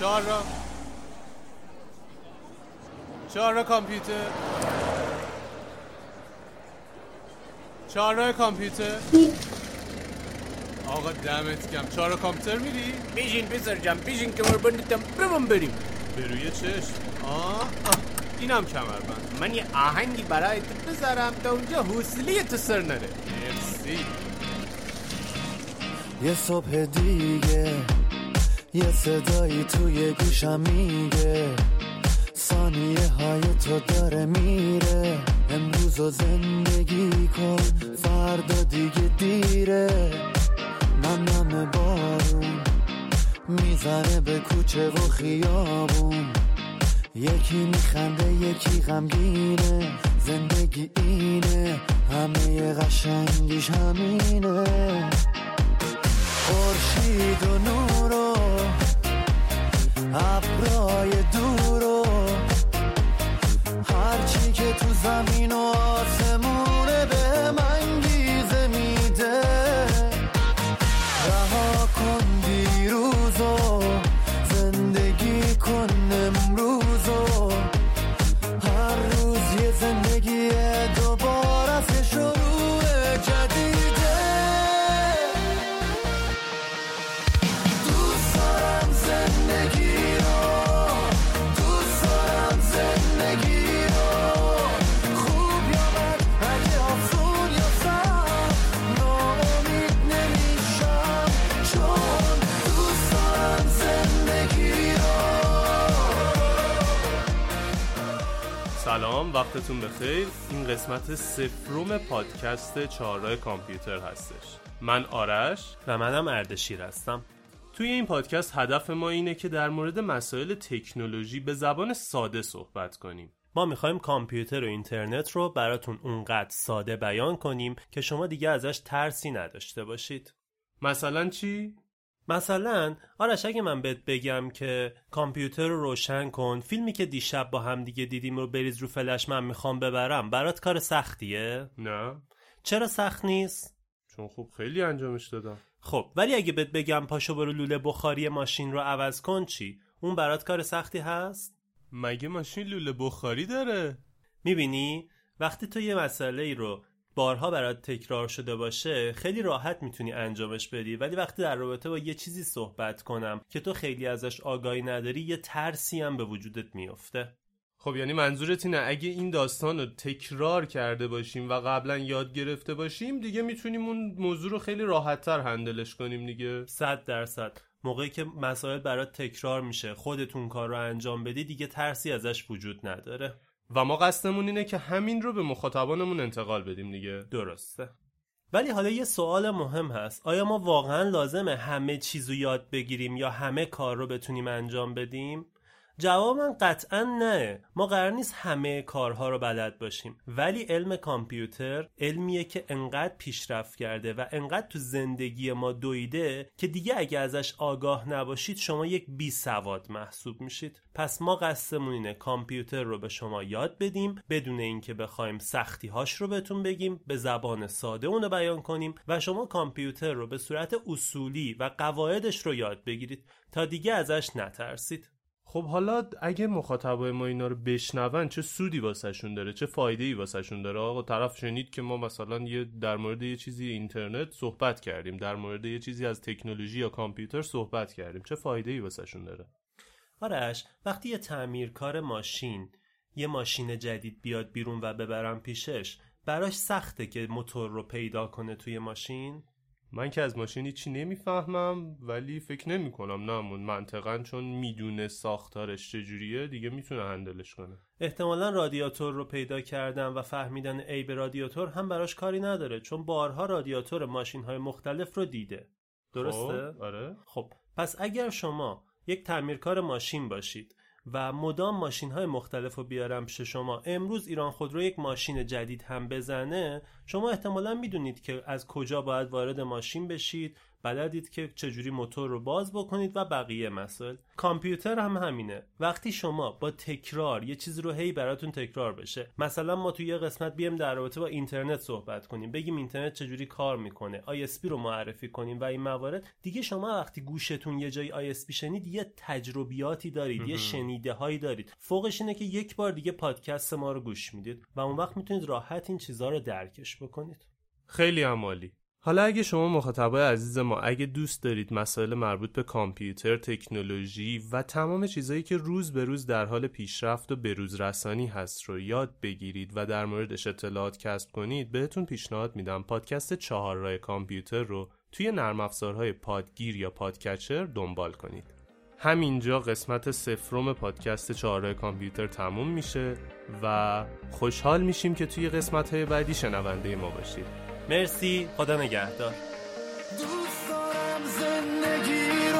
چهار را. چهار را کامپیوتر. چهار را کامپیوتر. آقا دمت کم چهار را کامپیوتر میری؟ بیشین پسر جم بیشین کمر بندیتم برم بریم به روی چشم. آه, آه. اینم کمربند. من یه آهنگی برای تو بذارم تا اونجا حوصله تو سر نره. مرسی. یه صبح دیگه. یه صدایی توی گوشم میگه. ثانیه های تو داره میره. امروز و زندگی کن فردا دیگه دیره. نم نم بارون می‌زنه به کوچه و خیابون. یکی میخنده یکی غمگینه. زندگی اینه همه قشنگیش همینه. خورشید و نور سلام وقتتون بخیر. این قسمت سفروم پادکست چهارراه کامپیوتر هستش. من آرش. و منم اردشیر هستم. توی این پادکست هدف ما اینه که در مورد مسائل تکنولوژی به زبان ساده صحبت کنیم. ما می‌خوایم کامپیوتر و اینترنت رو براتون اونقدر ساده بیان کنیم که شما دیگه ازش ترسی نداشته باشید. مثلا چی؟ مثلا آرش اگه من بهت بگم که کامپیوتر رو روشن کن فیلمی که دیشب با هم دیگه دیدیم رو بریز رو فلش من می‌خوام ببرم برات کار سختیه؟ نه چرا سخت نیست؟ چون خب خیلی انجامش دادم خب ولی اگه بهت بگم پاشو برو لوله بخاری ماشین رو عوض کن چی؟ اون برات کار سختی هست؟ مگه ماشین لوله بخاری داره؟ می‌بینی وقتی تو یه مسئله ای رو بارها برات تکرار شده باشه خیلی راحت می‌تونی انجامش بدی. ولی وقتی در رابطه با یه چیزی صحبت کنم که تو خیلی ازش آگاهی نداری یه ترسی هم به وجودت میافته. خب یعنی منظورت اینه اگه این داستان رو تکرار کرده باشیم و قبلا یاد گرفته باشیم دیگه می‌تونیم اون موضوع رو خیلی راحتتر هندلش کنیم دیگه. صد درصد. موقعی که مسائل برات تکرار میشه خودتون کار رو انجام بدی دیگه ترسی ازش وجود نداره. و ما قصدمون اینه که همین رو به مخاطبانمون انتقال بدیم دیگه. درسته. ولی حالا یه سوال مهم هست. آیا ما واقعا لازمه همه چیز رو یاد بگیریم یا همه کار رو بتونیم انجام بدیم؟ جواب من قطعا نه. ما قرار نیست همه کارها رو بلد باشیم. ولی علم کامپیوتر علمیه که انقدر پیشرفت کرده و انقدر تو زندگی ما دویده که دیگه اگه ازش آگاه نباشید شما یک بی سواد محسوب میشید. پس ما قصدمون اینه کامپیوتر رو به شما یاد بدیم بدون اینکه بخوایم سختی هاش رو بهتون بگیم به زبان ساده اونو بیان کنیم و شما کامپیوتر رو به صورت اصولی و قواعدش رو یاد بگیرید. تا دیگه ازش نترسید. خب حالا اگه مخاطبای ما اینا رو بشنون چه سودی واسهشون داره؟ چه فایده ای واسهشون داره؟ آقا طرف شنید که ما مثلا یه در مورد یه چیزی اینترنت صحبت کردیم در مورد یه چیزی از تکنولوژی یا کامپیوتر صحبت کردیم. چه فایده ای واسهشون داره؟ آرش وقتی یه تعمیرکار ماشین یه ماشین جدید بیاد بیرون و ببرم پیشش براش سخته که موتور رو پیدا کنه توی ماشین؟ من که از ماشین هیچی نمی‌فهمم ولی فکر نمی کنم نمون منطقا چون می‌دونه ساختارش چجوریه دیگه می‌تونه هندلش کنه. احتمالا رادیاتور رو پیدا کردن و فهمیدن عیب رادیاتور هم براش کاری نداره چون بارها رادیاتور ماشین های مختلف رو دیده. درسته؟ خب، آره. خب پس اگر شما یک تعمیرکار ماشین باشید و مدام ماشین های مختلف رو بیارم پیش شما. امروز ایران خودرو یک ماشین جدید هم بزنه. شما احتمالا می‌دونید که از کجا باید وارد ماشین بشید. بلدید که چجوری موتور رو باز بکنید و بقیه مسائل. کامپیوتر هم همینه. وقتی شما با تکرار یه چیزی رو هی براتون تکرار بشه مثلا ما توی یه قسمت بیم در رابطه با اینترنت صحبت کنیم بگیم اینترنت چجوری کار می‌کنه ISP رو معرفی کنیم و این موارد دیگه شما وقتی گوشتون یه جای ISP شنید یه تجربیاتی دارید یه شنیده هایی دارید. فوقش اینه که یک بار دیگه پادکست ما رو گوش می‌دید و اون وقت می‌تونید راحت این چیزها رو درکش بکنید. خیلی عمالی. حالا اگه شما مخاطبای عزیز ما اگه دوست دارید مسائل مربوط به کامپیوتر، تکنولوژی و تمام چیزهایی که روز به روز در حال پیشرفت و بروز رسانی هست رو یاد بگیرید و در موردش اطلاعات کسب کنید بهتون پیشنهاد میدم پادکست چهار راه کامپیوتر رو توی نرم افزارهای پادگیر یا پادکچر دنبال کنید. همینجا قسمت سفرم پادکست چهار کامپیوتر تموم میشه و خوشحال میشیم که توی قسمت های بعدی شنونده ما باشید. مرسی خدا نگهدار. دوست دارم زندگی